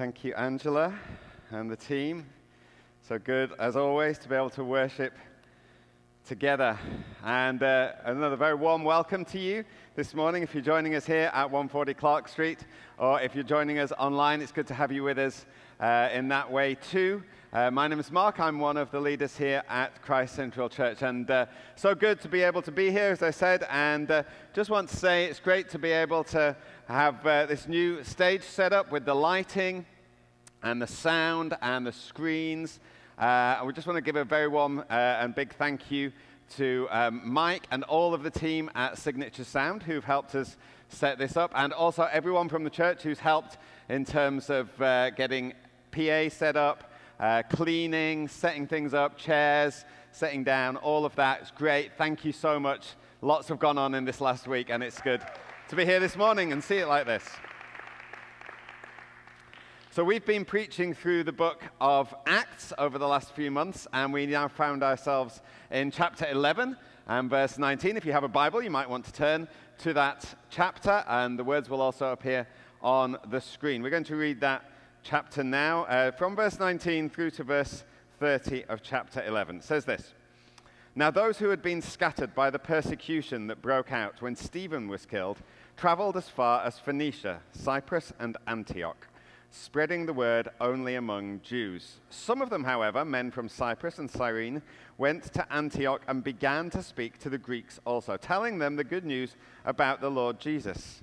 Thank you, Angela and the team. So good, as always, to be able to worship together. And uh, another very warm welcome to you this morning. If you're joining us here at 140 Clark Street, or if you're joining us online, it's good to have you with us uh, in that way too. Uh, my name is Mark. I'm one of the leaders here at Christ Central Church. And uh, so good to be able to be here, as I said. And uh, just want to say it's great to be able to have uh, this new stage set up with the lighting and the sound and the screens. Uh, we just want to give a very warm uh, and big thank you to um, Mike and all of the team at Signature Sound who've helped us set this up, and also everyone from the church who's helped in terms of getting PA set up, uh, cleaning, setting things up, chairs, setting down, all of that. It's great. Thank you so much. Lots have gone on in this last week, and it's good to be here this morning and see it like this. So, we've been preaching through the book of Acts over the last few months, and we now found ourselves in chapter 11 and verse 19. If you have a Bible, you might want to turn to that chapter, and the words will also appear on the screen. We're going to read that chapter now uh, from verse 19 through to verse 30 of chapter 11. It says this. Now, those who had been scattered by the persecution that broke out when Stephen was killed traveled as far as Phoenicia, Cyprus, and Antioch, spreading the word only among Jews. Some of them, however, men from Cyprus and Cyrene, went to Antioch and began to speak to the Greeks also, telling them the good news about the Lord Jesus.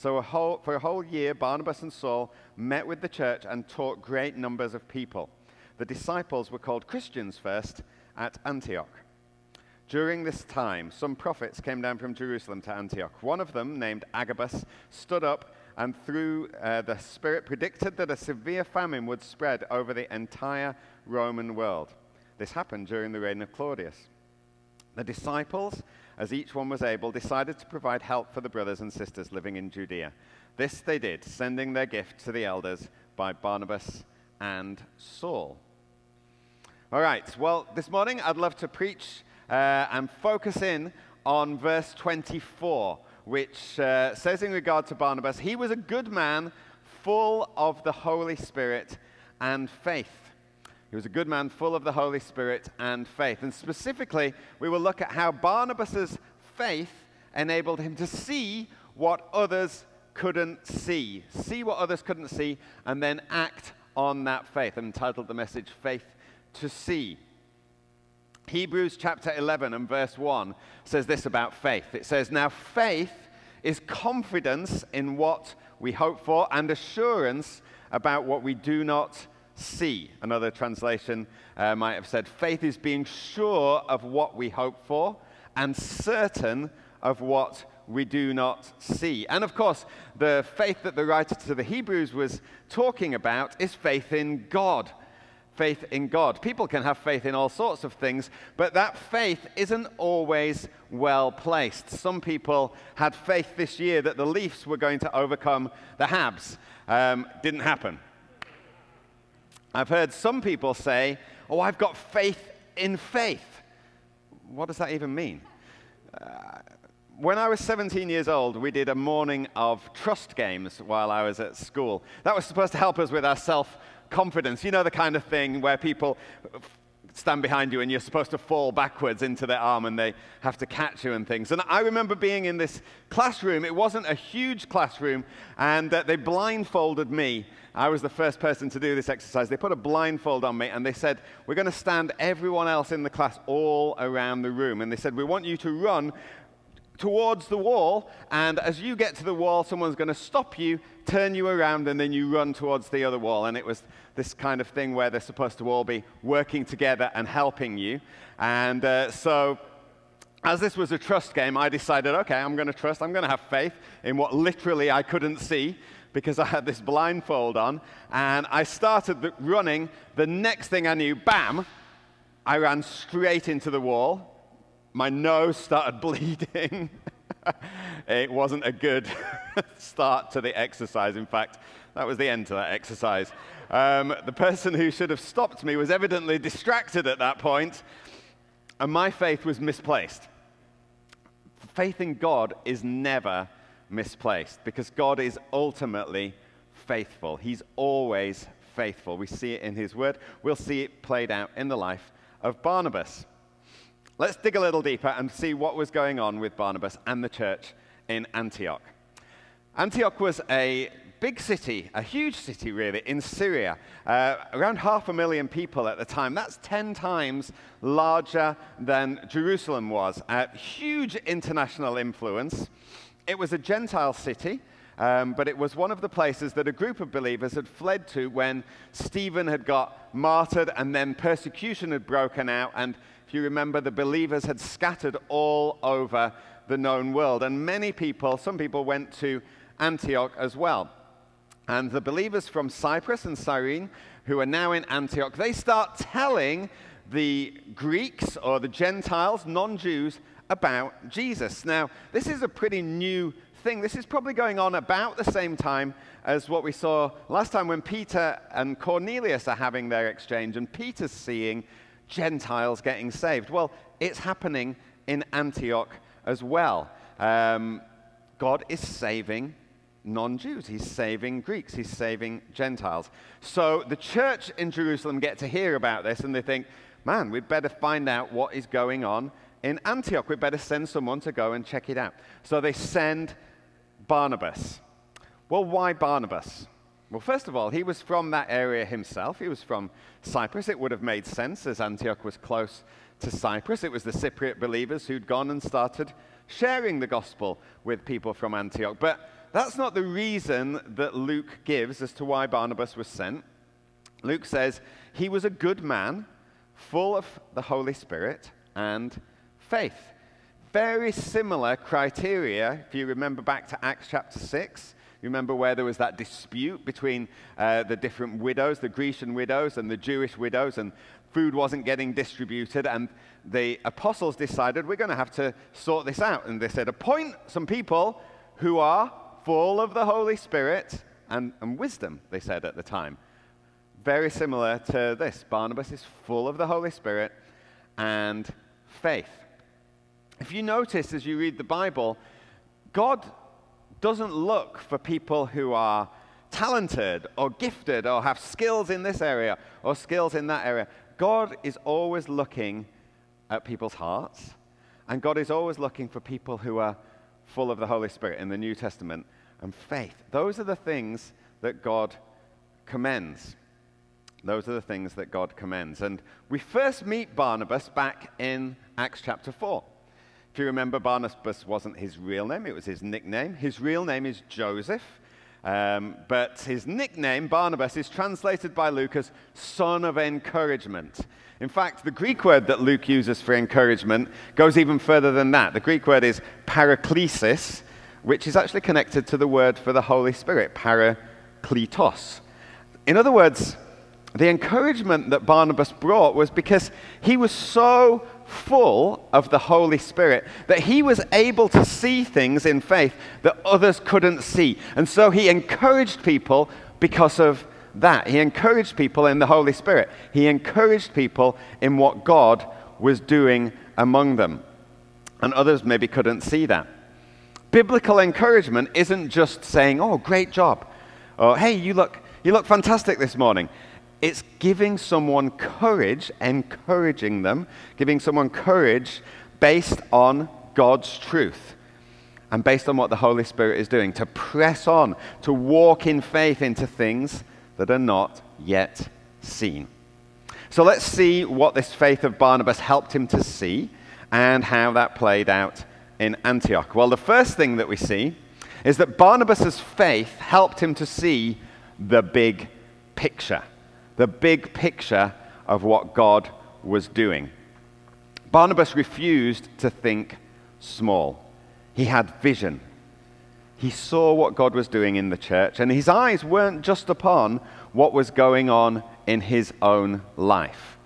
So a whole, for a whole year, Barnabas and Saul met with the church and taught great numbers of people. The disciples were called Christians first at Antioch. During this time, some prophets came down from Jerusalem to Antioch. One of them, named Agabus, stood up and through uh, the Spirit predicted that a severe famine would spread over the entire Roman world. This happened during the reign of Claudius. The disciples, as each one was able, decided to provide help for the brothers and sisters living in Judea. This they did, sending their gift to the elders by Barnabas and Saul. All right, well, this morning I'd love to preach uh, and focus in on verse 24, which uh, says in regard to Barnabas, he was a good man, full of the Holy Spirit and faith. He was a good man, full of the Holy Spirit and faith. And specifically, we will look at how Barnabas's faith enabled him to see what others couldn't see. See what others couldn't see, and then act on that faith. I'm entitled the message, Faith to See. Hebrews chapter 11 and verse 1 says this about faith. It says, Now faith is confidence in what we hope for and assurance about what we do not see. Another translation uh, might have said, Faith is being sure of what we hope for and certain of what we do not see. And of course, the faith that the writer to the Hebrews was talking about is faith in God faith in God. People can have faith in all sorts of things, but that faith isn't always well placed. Some people had faith this year that the Leafs were going to overcome the Habs. Um, didn't happen. I've heard some people say, Oh, I've got faith in faith. What does that even mean? Uh, when I was 17 years old, we did a morning of trust games while I was at school. That was supposed to help us with our self confidence. You know, the kind of thing where people stand behind you and you're supposed to fall backwards into their arm and they have to catch you and things. And I remember being in this classroom. It wasn't a huge classroom, and uh, they blindfolded me. I was the first person to do this exercise. They put a blindfold on me and they said, We're going to stand everyone else in the class all around the room. And they said, We want you to run towards the wall, and as you get to the wall, someone's going to stop you, turn you around, and then you run towards the other wall. And it was this kind of thing where they're supposed to all be working together and helping you. And uh, so, as this was a trust game, I decided, okay, I'm going to trust, I'm going to have faith in what literally I couldn't see. because I had this blindfold on, and I started running. The next thing I knew, bam, I ran straight into the wall. My nose started bleeding. it wasn't a good start to the exercise. In fact, that was the end to that exercise. Um, the person who should have stopped me was evidently distracted at that point, and my faith was misplaced. Faith in God is never misplaced because God is ultimately faithful. He's always faithful. We see it in His Word, we'll see it played out in the life of Barnabas. Let's dig a little deeper and see what was going on with Barnabas and the church in Antioch. Antioch was a big city, a huge city really, in Syria. Uh, around half a million people at the time. That's 10 times larger than Jerusalem was. Uh, huge international influence. It was a Gentile city. Um, but it was one of the places that a group of believers had fled to when Stephen had got martyred and then persecution had broken out. And if you remember, the believers had scattered all over the known world. And many people, some people went to Antioch as well. And the believers from Cyprus and Cyrene, who are now in Antioch, they start telling the Greeks or the Gentiles, non Jews, about Jesus. Now, this is a pretty new thing. This is probably going on about the same time as what we saw last time when Peter and Cornelius are having their exchange and Peter's seeing Gentiles getting saved. Well, it's happening in Antioch as well. Um, God is saving non Jews, He's saving Greeks, He's saving Gentiles. So the church in Jerusalem get to hear about this and they think, man, we'd better find out what is going on in Antioch. We'd better send someone to go and check it out. So they send Barnabas. Well, why Barnabas? Well, first of all, he was from that area himself. He was from Cyprus. It would have made sense as Antioch was close to Cyprus. It was the Cypriot believers who'd gone and started sharing the gospel with people from Antioch. But that's not the reason that Luke gives as to why Barnabas was sent. Luke says he was a good man, full of the Holy Spirit and faith. Very similar criteria, if you remember back to Acts chapter 6. You remember where there was that dispute between uh, the different widows, the Grecian widows and the Jewish widows, and food wasn't getting distributed, and the apostles decided we're going to have to sort this out. And they said, appoint some people who are full of the Holy Spirit and, and wisdom, they said at the time. Very similar to this. Barnabas is full of the Holy Spirit and faith. If you notice as you read the Bible, God doesn't look for people who are talented or gifted or have skills in this area or skills in that area. God is always looking at people's hearts, and God is always looking for people who are full of the Holy Spirit in the New Testament and faith. Those are the things that God commends. Those are the things that God commends. And we first meet Barnabas back in Acts chapter 4. You remember, Barnabas wasn't his real name, it was his nickname. His real name is Joseph, um, but his nickname, Barnabas, is translated by Luke as son of encouragement. In fact, the Greek word that Luke uses for encouragement goes even further than that. The Greek word is paraklesis, which is actually connected to the word for the Holy Spirit, parakletos. In other words, the encouragement that Barnabas brought was because he was so full of the Holy Spirit that he was able to see things in faith that others couldn't see. And so he encouraged people because of that. He encouraged people in the Holy Spirit. He encouraged people in what God was doing among them. And others maybe couldn't see that. Biblical encouragement isn't just saying, oh, great job, or hey, you look, you look fantastic this morning. It's giving someone courage, encouraging them, giving someone courage based on God's truth and based on what the Holy Spirit is doing to press on, to walk in faith into things that are not yet seen. So let's see what this faith of Barnabas helped him to see and how that played out in Antioch. Well, the first thing that we see is that Barnabas' faith helped him to see the big picture the big picture of what God was doing. Barnabas refused to think small, he had vision. he saw what God was doing in the church, and his eyes weren't just upon what was going on in his own life.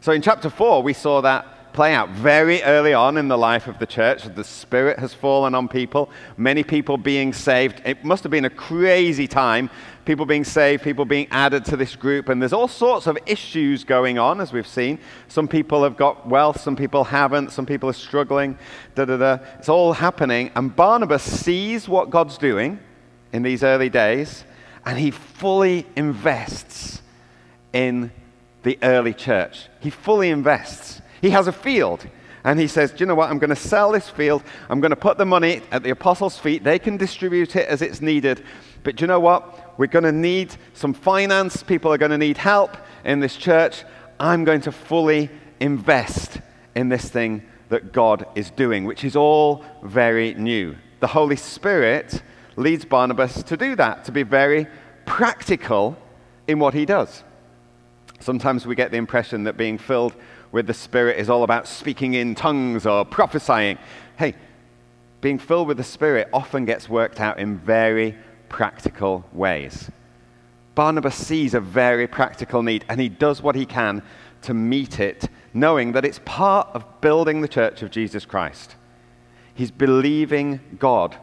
So in chapter 4, we saw that play out very early on in the life of the church. The Spirit has fallen on people, many people being saved. It must have been a crazy time. People being saved, people being added to this group, and there's all sorts of issues going on, as we've seen. Some people have got wealth, some people haven't, some people are struggling, da da da. It's all happening, and Barnabas sees what God's doing in these early days, and he fully invests in the early church. He fully invests. He has a field. And he says, Do you know what? I'm going to sell this field. I'm going to put the money at the apostles' feet. They can distribute it as it's needed. But do you know what? We're going to need some finance. People are going to need help in this church. I'm going to fully invest in this thing that God is doing, which is all very new. The Holy Spirit leads Barnabas to do that, to be very practical in what he does. Sometimes we get the impression that being filled with the Spirit is all about speaking in tongues or prophesying. Hey, being filled with the Spirit often gets worked out in very practical ways. Barnabas sees a very practical need and he does what he can to meet it, knowing that it's part of building the church of Jesus Christ. He's believing God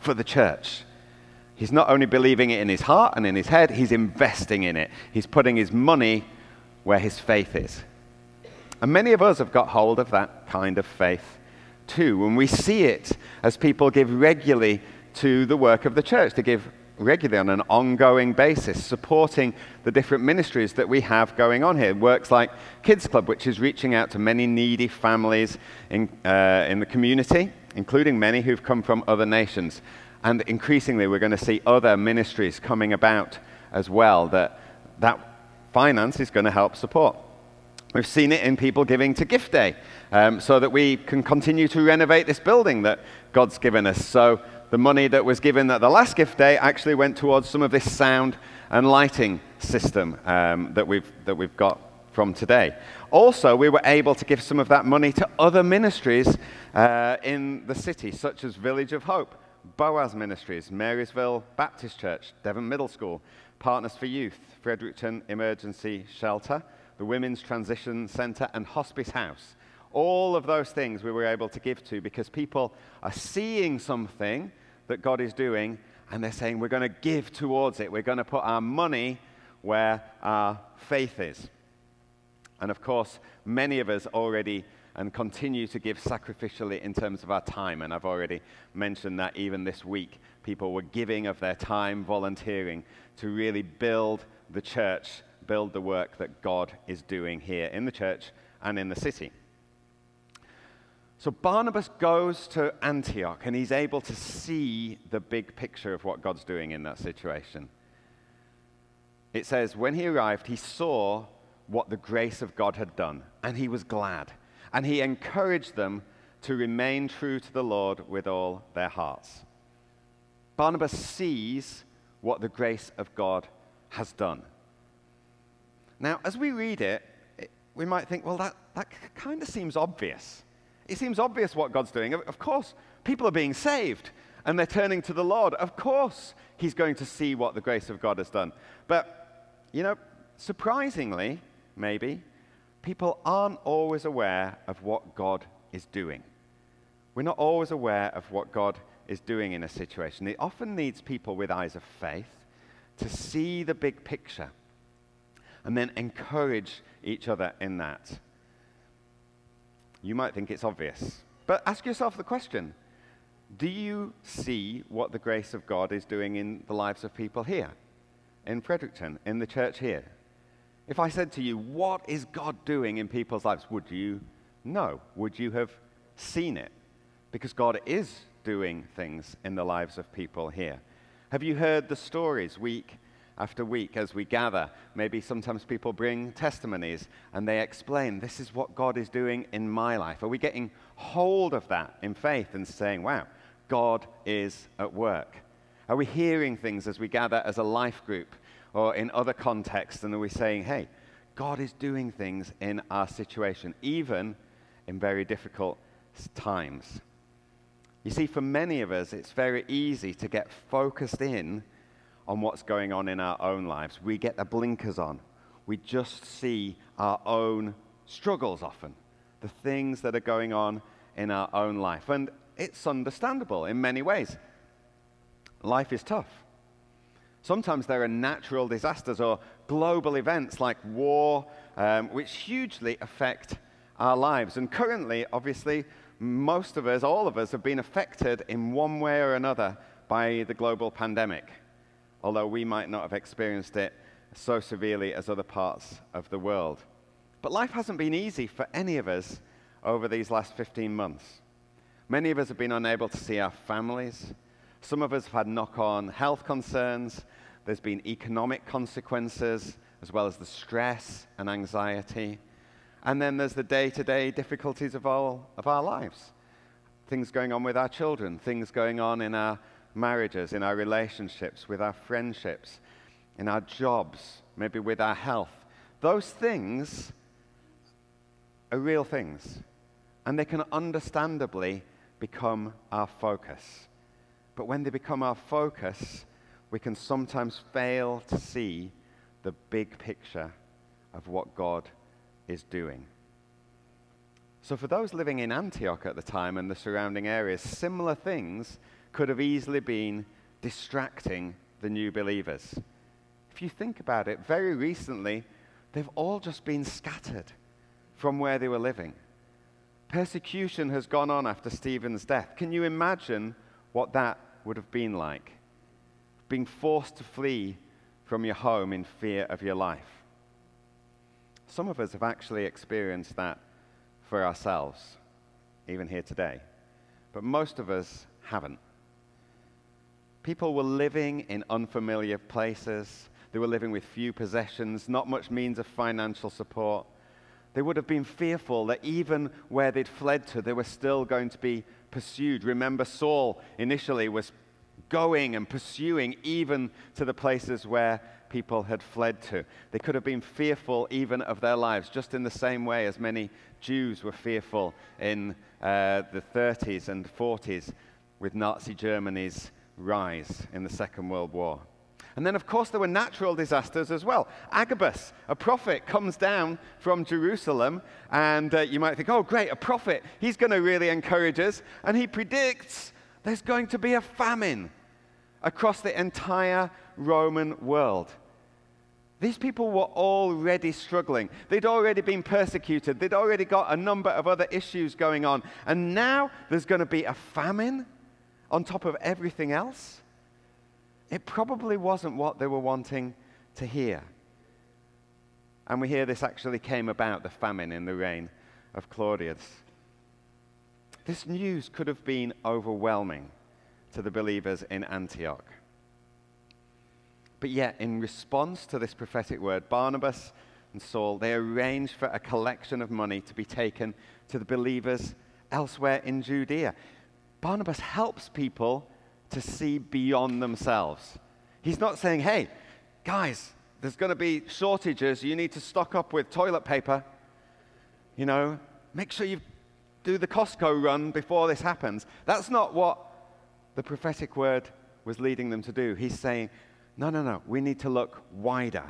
for the church. He's not only believing it in his heart and in his head, he's investing in it. He's putting his money where his faith is. And many of us have got hold of that kind of faith too. And we see it as people give regularly to the work of the church, to give regularly on an ongoing basis, supporting the different ministries that we have going on here. Works like Kids Club, which is reaching out to many needy families in, uh, in the community, including many who've come from other nations. And increasingly, we're going to see other ministries coming about as well that that finance is going to help support. We've seen it in people giving to Gift Day um, so that we can continue to renovate this building that God's given us. So the money that was given at the last Gift Day actually went towards some of this sound and lighting system um, that, we've, that we've got from today. Also, we were able to give some of that money to other ministries uh, in the city, such as Village of Hope, Boaz Ministries, Marysville Baptist Church, Devon Middle School, Partners for Youth, Fredericton Emergency Shelter, the Women's Transition Centre, and Hospice House. All of those things we were able to give to because people are seeing something that God is doing and they're saying, We're going to give towards it. We're going to put our money where our faith is. And of course, many of us already and continue to give sacrificially in terms of our time. And I've already mentioned that even this week, people were giving of their time, volunteering to really build the church build the work that God is doing here in the church and in the city. So Barnabas goes to Antioch and he's able to see the big picture of what God's doing in that situation. It says, when he arrived, he saw what the grace of God had done, and he was glad. And he encouraged them to remain true to the Lord with all their hearts. Barnabas sees what the grace of God has done. Now, as we read it, it we might think, well, that, that kind of seems obvious. It seems obvious what God's doing. Of course, people are being saved and they're turning to the Lord. Of course, He's going to see what the grace of God has done. But, you know, surprisingly, maybe, people aren't always aware of what God is doing. We're not always aware of what God is doing in a situation. It often needs people with eyes of faith to see the big picture and then encourage each other in that. You might think it's obvious, but ask yourself the question Do you see what the grace of God is doing in the lives of people here, in Fredericton, in the church here? If I said to you, What is God doing in people's lives? Would you know? Would you have seen it? Because God is doing things in the lives of people here. Have you heard the stories week after week as we gather. Maybe sometimes people bring testimonies and they explain, This is what God is doing in my life. Are we getting hold of that in faith and saying, Wow, God is at work? Are we hearing things as we gather as a life group or in other contexts and are we saying, Hey, God is doing things in our situation, even in very difficult times? You see, for many of us, it's very easy to get focused in on what's going on in our own lives. We get the blinkers on. We just see our own struggles often, the things that are going on in our own life. And it's understandable in many ways. Life is tough. Sometimes there are natural disasters or global events like war, um, which hugely affect our lives. And currently, obviously, most of us, all of us, have been affected in one way or another by the global pandemic, although we might not have experienced it so severely as other parts of the world. But life hasn't been easy for any of us over these last 15 months. Many of us have been unable to see our families. Some of us have had knock on health concerns. There's been economic consequences, as well as the stress and anxiety. And then there's the day to day difficulties of, all, of our lives things going on with our children, things going on in our marriages, in our relationships, with our friendships, in our jobs, maybe with our health. Those things are real things, and they can understandably become our focus. But when they become our focus, we can sometimes fail to see the big picture of what God is doing. So, for those living in Antioch at the time and the surrounding areas, similar things could have easily been distracting the new believers. If you think about it, very recently, they've all just been scattered from where they were living. Persecution has gone on after Stephen's death. Can you imagine what that would have been like? Being forced to flee from your home in fear of your life. Some of us have actually experienced that for ourselves, even here today. But most of us haven't. People were living in unfamiliar places. They were living with few possessions, not much means of financial support. They would have been fearful that even where they'd fled to, they were still going to be pursued. Remember, Saul initially was going and pursuing even to the places where people had fled to. They could have been fearful even of their lives, just in the same way as many Jews were fearful in uh, the 30s and 40s with Nazi Germany's rise in the Second World War. And then, of course, there were natural disasters as well. Agabus, a prophet, comes down from Jerusalem, and uh, you might think, oh, great, a prophet. He's going to really encourage us. And he predicts there's going to be a famine across the entire Roman world. These people were already struggling. They'd already been persecuted. They'd already got a number of other issues going on. And now there's going to be a famine on top of everything else. It probably wasn't what they were wanting to hear. And we hear this actually came about, the famine in the reign of Claudius. This news could have been overwhelming to the believers in Antioch. But yet, in response to this prophetic word, Barnabas and Saul, they arranged for a collection of money to be taken to the believers elsewhere in Judea. Barnabas helps people to see beyond themselves. He's not saying, hey, guys, there's going to be shortages. You need to stock up with toilet paper. You know, make sure you do the Costco run before this happens. That's not what the prophetic word was leading them to do. He's saying, no, no, no. We need to look wider.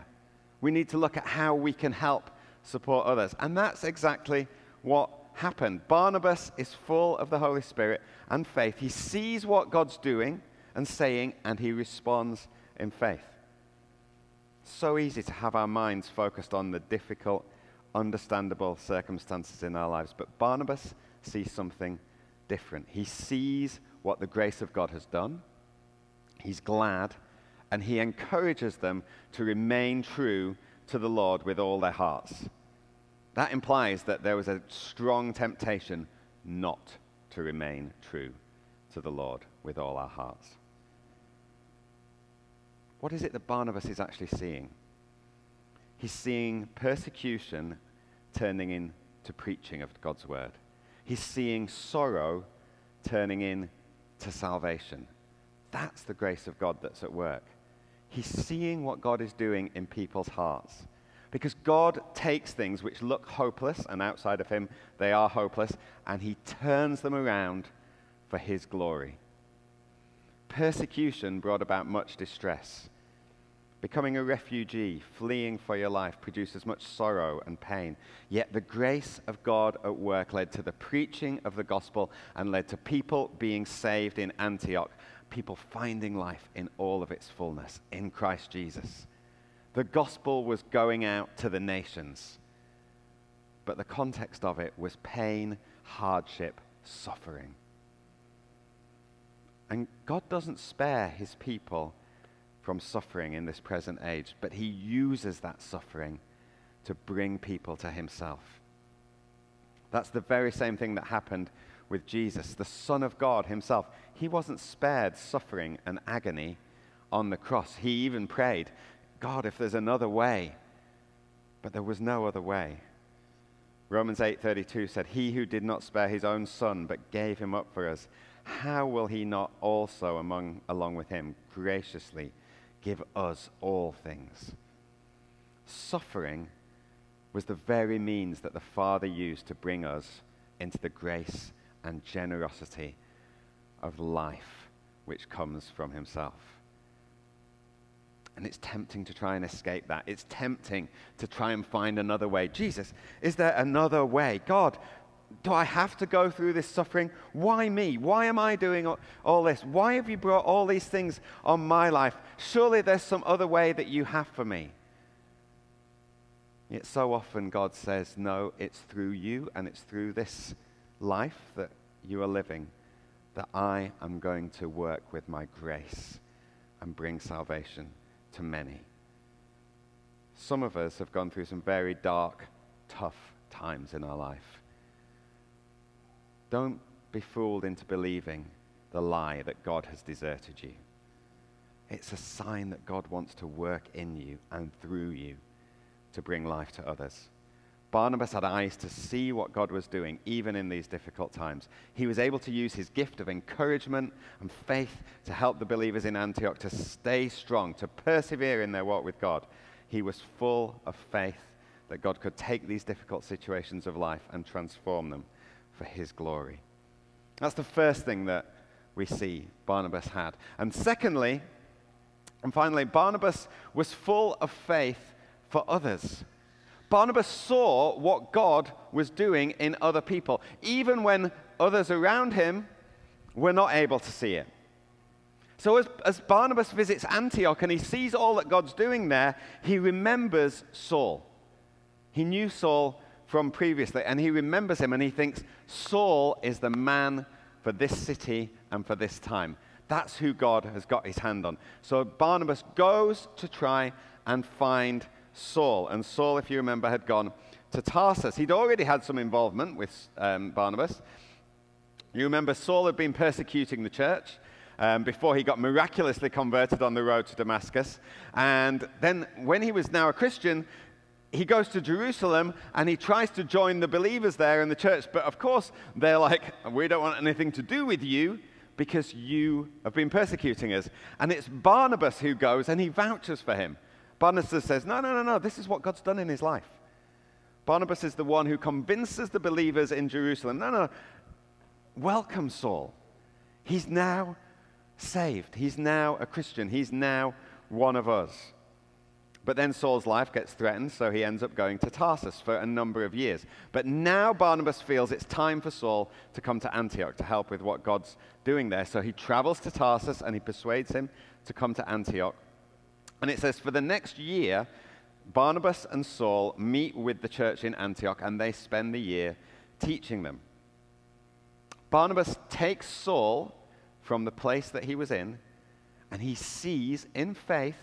We need to look at how we can help support others. And that's exactly what happened. Barnabas is full of the Holy Spirit and faith. He sees what God's doing and saying, and he responds in faith. So easy to have our minds focused on the difficult, understandable circumstances in our lives. But Barnabas sees something different. He sees what the grace of God has done. He's glad and he encourages them to remain true to the Lord with all their hearts. That implies that there was a strong temptation not to remain true to the Lord with all our hearts. What is it that Barnabas is actually seeing? He's seeing persecution turning into preaching of God's word. He's seeing sorrow turning into salvation. That's the grace of God that's at work. He's seeing what God is doing in people's hearts. Because God takes things which look hopeless, and outside of Him they are hopeless, and He turns them around for his glory. Persecution brought about much distress. Becoming a refugee, fleeing for your life, produces much sorrow and pain. Yet the grace of God at work led to the preaching of the gospel and led to people being saved in Antioch, people finding life in all of its fullness in Christ Jesus. The gospel was going out to the nations, but the context of it was pain, hardship, suffering. And God doesn't spare his people from suffering in this present age, but he uses that suffering to bring people to himself. That's the very same thing that happened with Jesus, the Son of God himself. He wasn't spared suffering and agony on the cross. He even prayed, God, if there's another way. But there was no other way. Romans 8:32 said, "He who did not spare his own son but gave him up for us, how will he not also among along with him graciously give us all things. Suffering was the very means that the Father used to bring us into the grace and generosity of life which comes from Himself. And it's tempting to try and escape that. It's tempting to try and find another way. Jesus, is there another way? God, do I have to go through this suffering? Why me? Why am I doing all this? Why have you brought all these things on my life? Surely there's some other way that you have for me. Yet so often God says, No, it's through you and it's through this life that you are living that I am going to work with my grace and bring salvation to many. Some of us have gone through some very dark, tough times in our life. Don't be fooled into believing the lie that God has deserted you. It's a sign that God wants to work in you and through you to bring life to others. Barnabas had eyes to see what God was doing, even in these difficult times. He was able to use his gift of encouragement and faith to help the believers in Antioch to stay strong, to persevere in their walk with God. He was full of faith that God could take these difficult situations of life and transform them for his glory. That's the first thing that we see Barnabas had. And secondly, and finally, Barnabas was full of faith for others. Barnabas saw what God was doing in other people, even when others around him were not able to see it. So, as, as, Barnabas visits Antioch and he sees all that God's doing there, he remembers Saul. He knew Saul from previously, and he remembers him and he thinks, Saul is the man for this city and for this time. That's who God has got his hand on. So Barnabas goes to try and find Saul. And Saul, if you remember, had gone to Tarsus. He'd already had some involvement with um, Barnabas. You remember, Saul had been persecuting the church. Um, before he got miraculously converted on the road to Damascus. And then, when he was now a Christian, he goes to Jerusalem and he tries to join the believers there in the church. But of course, they're like, we don't want anything to do with you because you have been persecuting us. And it's Barnabas who goes and he vouches for him. Barnabas says, no, no, no, no, this is what God's done in his life. Barnabas is the one who convinces the believers in Jerusalem, no, no, welcome Saul. He's now saved. He's now a Christian. He's now one of us. But then Saul's life gets threatened, so he ends up going to Tarsus for a number of years. But now Barnabas feels it's time for Saul to come to Antioch to help with what God's doing there. So he travels to Tarsus and he persuades him to come to Antioch. And it says, for the next year, Barnabas and Saul meet with the church in Antioch and they spend the year teaching them. Barnabas takes Saul from the place that he was in and he sees in faith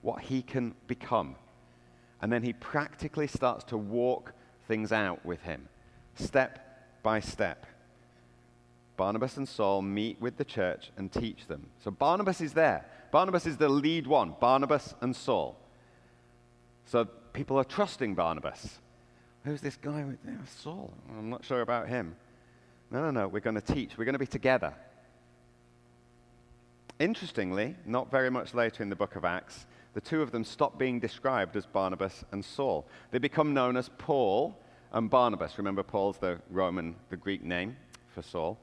what he can become. And then he practically starts to walk things out with him, step by step. Barnabas and Saul meet with the church and teach them. So Barnabas is there. Barnabas is the lead one, Barnabas and Saul. So people are trusting Barnabas. Who's this guy with uh, Saul? I'm not sure about him. No, no, no. We're going to teach. We're going to be together. Interestingly, not very much later in the book of Acts, the two of them stop being described as Barnabas and Saul. They become known as Paul and Barnabas. Remember, Paul's the Roman, the Greek name for Saul.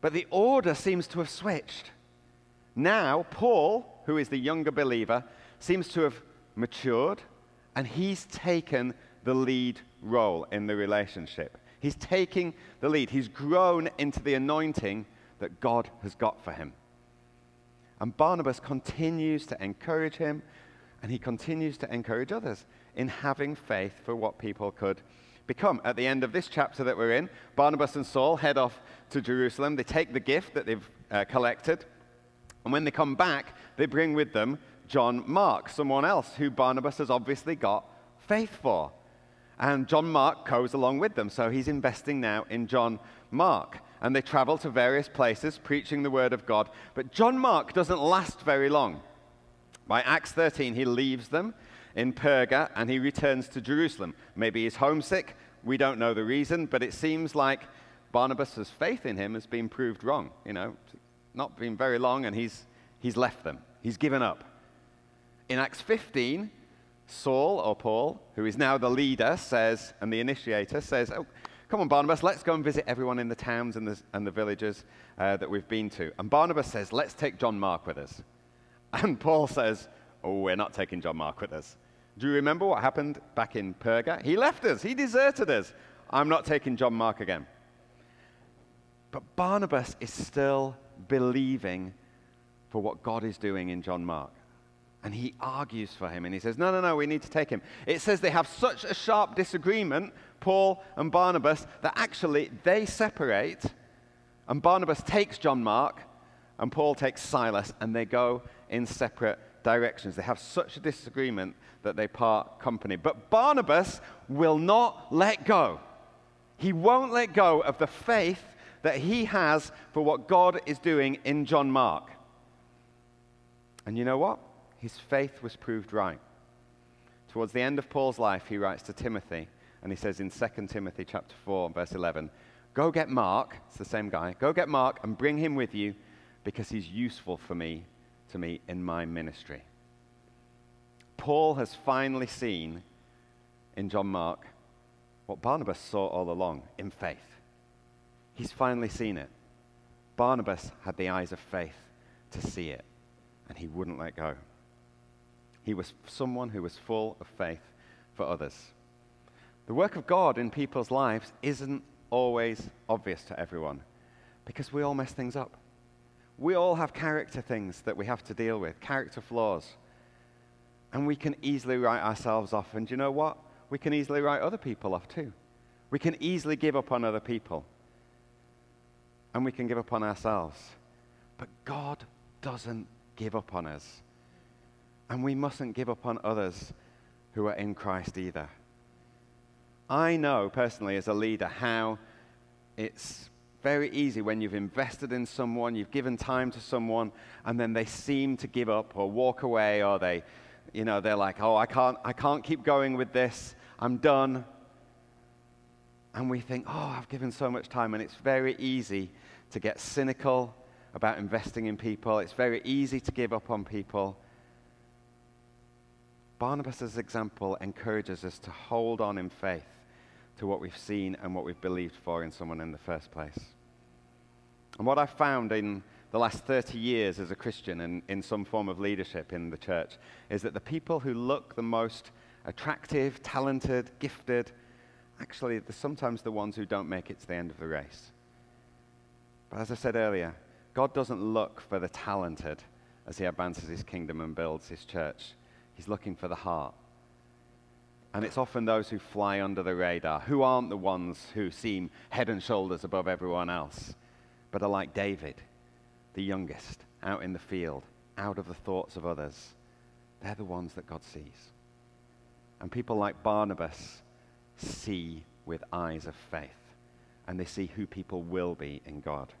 But the order seems to have switched. Now, Paul, who is the younger believer, seems to have matured and he's taken the lead role in the relationship. He's taking the lead. He's grown into the anointing that God has got for him. And Barnabas continues to encourage him, and he continues to encourage others in having faith for what people could become. At the end of this chapter that we're in, Barnabas and Saul head off to Jerusalem. They take the gift that they've uh, collected and when they come back, they bring with them John Mark, someone else who Barnabas has obviously got faith for. And John Mark goes along with them. So he's investing now in John Mark. And they travel to various places preaching the word of God. But John Mark doesn't last very long. By Acts 13, he leaves them in Perga and he returns to Jerusalem. Maybe he's homesick. We don't know the reason, but it seems like Barnabas' faith in him has been proved wrong. You know, not been very long, and he's, he's left them. He's given up. In Acts 15, Saul, or Paul, who is now the leader, says, and the initiator says, Oh, come on, Barnabas, let's go and visit everyone in the towns and the, and the villages uh, that we've been to. And Barnabas says, Let's take John Mark with us. And Paul says, Oh, we're not taking John Mark with us. Do you remember what happened back in Perga? He left us, he deserted us. I'm not taking John Mark again. But Barnabas is still believing for what God is doing in John Mark. And he argues for him and he says, No, no, no, we need to take him. It says they have such a sharp disagreement, Paul and Barnabas, that actually they separate. And Barnabas takes John Mark and Paul takes Silas and they go in separate directions. They have such a disagreement that they part company. But Barnabas will not let go. He won't let go of the faith that he has for what God is doing in John Mark. And you know what? His faith was proved right. Towards the end of Paul's life, he writes to Timothy, and he says in 2 Timothy chapter 4, verse 11, Go get Mark, it's the same guy, go get Mark and bring him with you because he's useful for me to me in my ministry. Paul has finally seen in John Mark what Barnabas saw all along in faith. He's finally seen it. Barnabas had the eyes of faith to see it, and he wouldn't let go. He was someone who was full of faith for others. The work of God in people's lives isn't always obvious to everyone because we all mess things up. We all have character things that we have to deal with, character flaws. And we can easily write ourselves off. And you know what? We can easily write other people off too. We can easily give up on other people and we can give up on ourselves. But God doesn't give up on us. And we mustn't give up on others who are in Christ either. I know personally as a leader how it's very easy when you've invested in someone, you've given time to someone, and then they seem to give up or walk away, or they, you know, they're like, oh, I can't, I can't keep going with this. I'm done. And we think, oh, I've given so much time, and it's very easy to get cynical about investing in people. It's very easy to give up on people. Barnabas' example encourages us to hold on in faith to what we've seen and what we've believed for in someone in the first place. And what I've found in the last 30 years as a Christian and in some form of leadership in the church is that the people who look the most attractive, talented, gifted, actually, they're sometimes the ones who don't make it to the end of the race. But as I said earlier, God doesn't look for the talented as he advances his kingdom and builds his church. He's looking for the heart. And it's often those who fly under the radar, who aren't the ones who seem head and shoulders above everyone else, but are like David, the youngest, out in the field, out of the thoughts of others. They're the ones that God sees. And people like Barnabas see with eyes of faith and they see who people will be in God.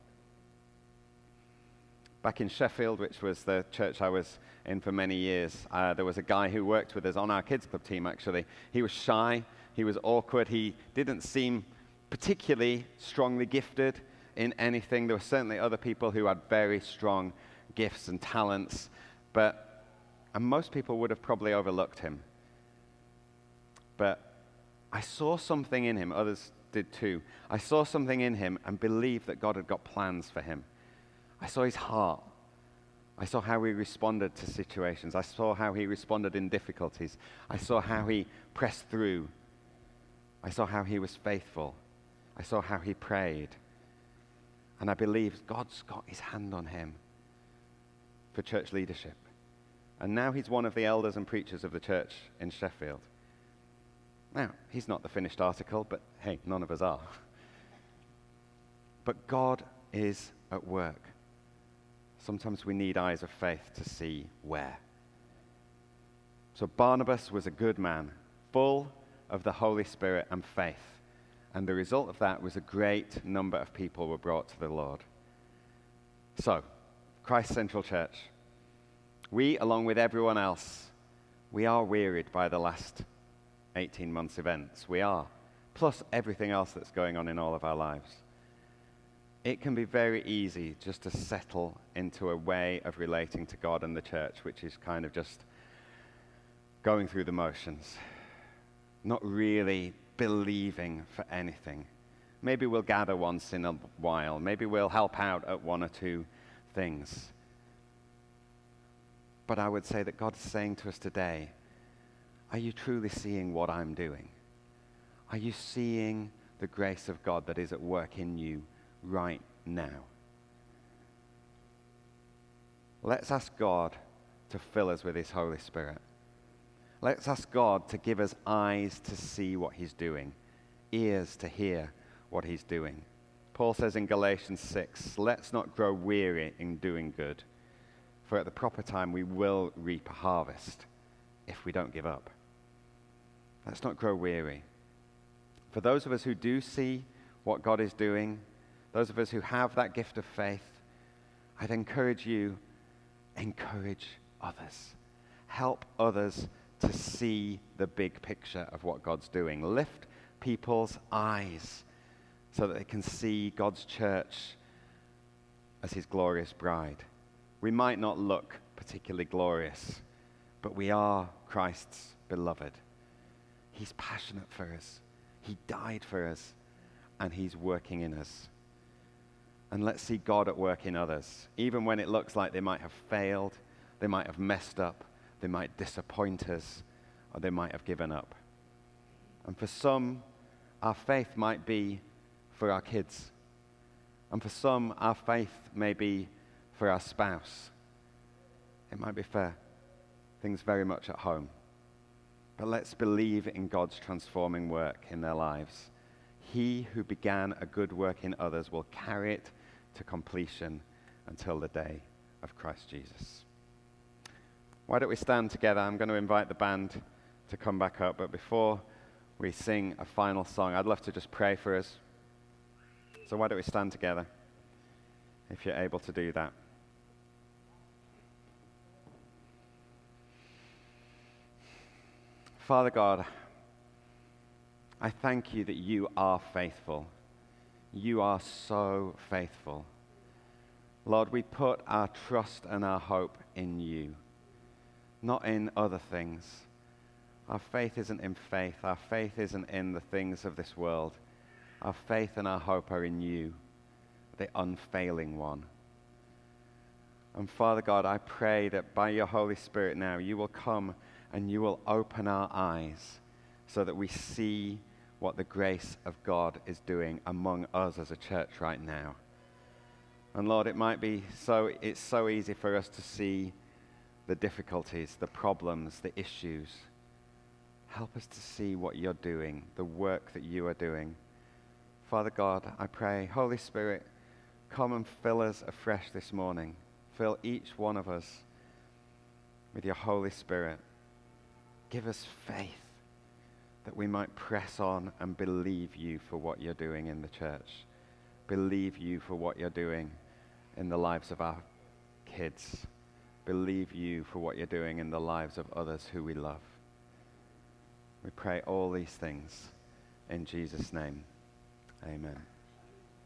Back in Sheffield, which was the church I was in for many years, uh, there was a guy who worked with us on our kids' club team, actually. He was shy, he was awkward, he didn't seem particularly strongly gifted in anything. There were certainly other people who had very strong gifts and talents, but and most people would have probably overlooked him. But I saw something in him, others did too. I saw something in him and believed that God had got plans for him. I saw his heart. I saw how he responded to situations. I saw how he responded in difficulties. I saw how he pressed through. I saw how he was faithful. I saw how he prayed. And I believe God's got his hand on him for church leadership. And now he's one of the elders and preachers of the church in Sheffield. Now, he's not the finished article, but hey, none of us are. But God is at work. Sometimes we need eyes of faith to see where. So Barnabas was a good man, full of the Holy Spirit and faith. And the result of that was a great number of people were brought to the Lord. So, Christ Central Church, we, along with everyone else, we are wearied by the last 18 months events. We are. Plus everything else that's going on in all of our lives. It can be very easy just to settle into a way of relating to God and the church, which is kind of just going through the motions, not really believing for anything. Maybe we'll gather once in a while. Maybe we'll help out at one or two things. But I would say that God's saying to us today are you truly seeing what I'm doing? Are you seeing the grace of God that is at work in you right now? Let's ask God to fill us with His Holy Spirit. Let's ask God to give us eyes to see what He's doing, ears to hear what He's doing. Paul says in Galatians 6 let's not grow weary in doing good, for at the proper time we will reap a harvest if we don't give up. Let's not grow weary. For those of us who do see what God is doing, those of us who have that gift of faith, I'd encourage you, encourage others. Help others to see the big picture of what God's doing. Lift people's eyes so that they can see God's church as his glorious bride. We might not look particularly glorious, but we are Christ's beloved. He's passionate for us. He died for us, and He's working in us. And let's see God at work in others, even when it looks like they might have failed, they might have messed up, they might disappoint us, or they might have given up. And for some, our faith might be for our kids. And for some, our faith may be for our spouse. It might be for things very much at home. But let's believe in God's transforming work in their lives. He who began a good work in others will carry it to completion until the day of Christ Jesus. Why don't we stand together? I'm going to invite the band to come back up, but before we sing a final song, I'd love to just pray for us. So why don't we stand together if you're able to do that? Father God, I thank you that you are faithful. You are so faithful. Lord, we put our trust and our hope in you, not in other things. Our faith isn't in faith. Our faith isn't in the things of this world. Our faith and our hope are in you, the unfailing one. And Father God, I pray that by your Holy Spirit now, you will come and you will open our eyes so that we see what the grace of God is doing among us as a church right now. And Lord, it might be so, it's so easy for us to see the difficulties, the problems, the issues. Help us to see what you're doing, the work that you are doing. Father God, I pray, Holy Spirit, come and fill us afresh this morning. Fill each one of us with your Holy Spirit. Give us faith that we might press on and believe you for what you're doing in the church. Believe you for what you're doing in the lives of our kids. Believe you for what you're doing in the lives of others who we love. We pray all these things in Jesus' name. Amen.